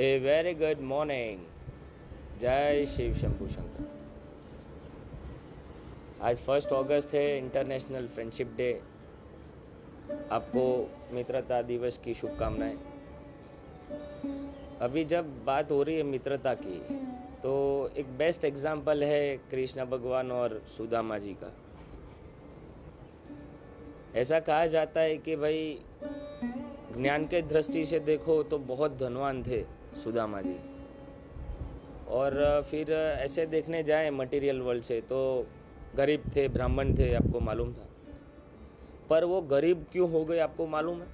A very good morning जय शिव शंभू शंकर। आज first अगस्त है इंटरनेशनल फ्रेंडशिप डे आपको मित्रता दिवस की शुभकामनाएँ। अभी जब बात हो रही है मित्रता की तो एक बेस्ट एग्ज़ाम्पल है कृष्णा भगवान और सुदामा जी का। ऐसा कहा जाता है कि भाई ज्ञान के दृष्टि से देखो तो बहुत धनवान थे सुदामा जी। और फिर ऐसे देखने जाए मटेरियल वर्ल्ड से तो गरीब थे, ब्राह्मण थे, आपको मालूम था। पर वो गरीब क्यों हो गए आपको मालूम है?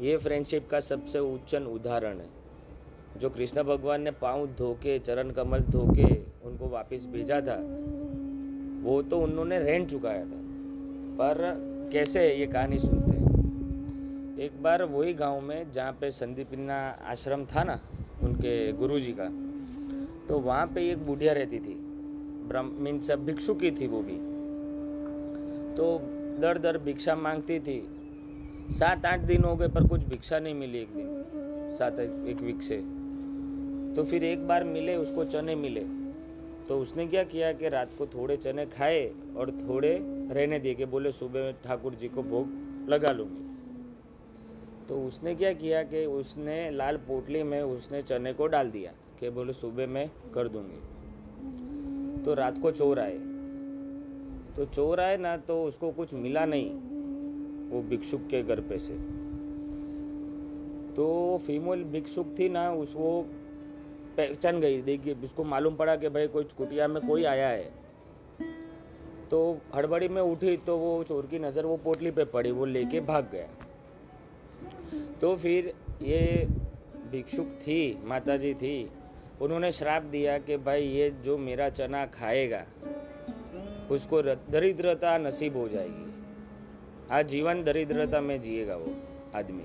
ये फ्रेंडशिप का सबसे उच्चन उदाहरण है। जो कृष्ण भगवान ने पाँव धो के चरण कमल धो के उनको वापस भेजा था, वो तो उन्होंने रेंट चुकाया था। पर कैसे ये कहानी सुनते हैं बार वही गाँव में जहाँ पे संदीपना आश्रम था ना, उनके गुरुजी का तो वहाँ पे एक बुढ़िया रहती थी, ब्रह्म, मीन्स भिक्षु की थी वो भी। तो दर दर भिक्षा मांगती थी। सात आठ दिन हो गए पर कुछ भिक्षा नहीं मिली एक दिन, सात एक वीक से। तो फिर एक बार मिले, उसको चने मिले। तो उसने क्या किया कि रात को थोड़े चने खाए और थोड़े रहने दिए कि बोले सुबह ठाकुर जी को भोग लगा लूँगी। तो उसने क्या किया कि उसने लाल पोटली में उसने चने को डाल दिया कि बोले सुबह मैं कर दूँगी। तो रात को चोर आए। तो चोर आए ना तो उसको कुछ मिला नहीं वो भिक्षुक के घर पे से। तो फीमेल भिक्षुक थी ना उसको पहचान गई। देखिए उसको मालूम पड़ा कि भाई कोई कुटिया में कोई आया है। तो हड़बड़ी में उठी तो वो चोर की नज़र वो पोटली पे पड़ी, वो लेके भाग गया। तो फिर ये भिक्षुक थी, माताजी थी, उन्होंने श्राप दिया कि भाई ये जो मेरा चना खाएगा, उसको दरिद्रता नसीब हो जाएगी। आज जीवन दरिद्रता में जिएगा वो आदमी,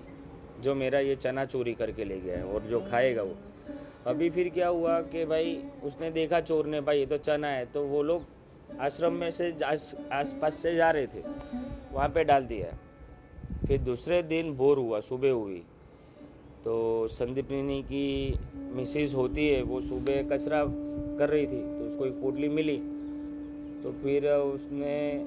जो मेरा ये चना चोरी करके ले गया है और जो खाएगा वो। अभी फिर क्या हुआ कि भाई उसने देखा चोर ने, भाई ये तो चना है तो वो लोग आश्रम में से आस, आसपास से जा रहे थे, वहाँ पे डाल दिया। फिर दूसरे दिन भोर हुआ, सुबह हुई। तो संदीपनी की मिसिज होती है, वो सुबह कचरा कर रही थी तो उसको एक पोटली मिली। तो फिर उसने,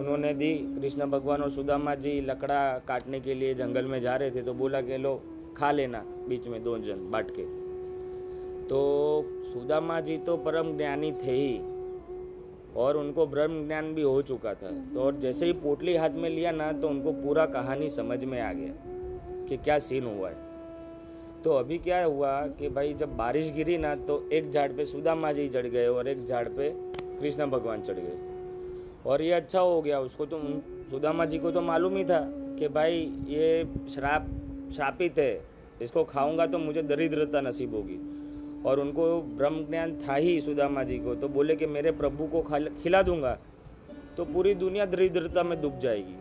उन्होंने दी, कृष्ण भगवान और सुदामा जी लकड़ा काटने के लिए जंगल में जा रहे थे तो बोला कि लो, खा लेना, बीच में दो जन बांट के। तो सुदामा जी तो परम ज्ञानी थे ही। और उनको ब्रह्म ज्ञान भी हो चुका था। तो और जैसे ही पोटली हाथ में लिया ना तो उनको पूरा कहानी समझ में आ गया कि क्या सीन हुआ है। तो अभी क्या हुआ कि भाई जब बारिश गिरी ना तो एक झाड़ पे सुदामा जी चढ़ गए और एक झाड़ पे कृष्ण भगवान चढ़ गए। और ये अच्छा हो गया, उसको तो सुदामा जी को तो मालूम ही था कि भाई ये श्राप, श्रापित है, इसको खाऊँगा तो मुझे दरिद्रता नसीब होगी। और उनको ब्रह्म ज्ञान था ही सुदामा जी को तो बोले कि मेरे प्रभु को खिला दूँगा तो पूरी दुनिया दरिद्रता में डूब जाएगी।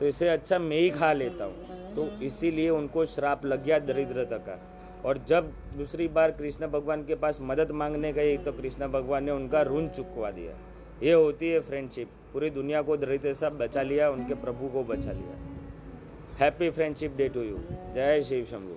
तो इसे अच्छा मैं ही खा लेता हूँ। तो इसीलिए उनको श्राप लग गया दरिद्रता का। और जब दूसरी बार कृष्ण भगवान के पास मदद मांगने गए तो कृष्ण भगवान ने उनका ऋण चुकवा दिया। ये होती है फ्रेंडशिप पूरी दुनिया को दरिद्र से बचा लिया, उनके प्रभु को बचा लिया। Happy friendship day to you जय शिव शंभू।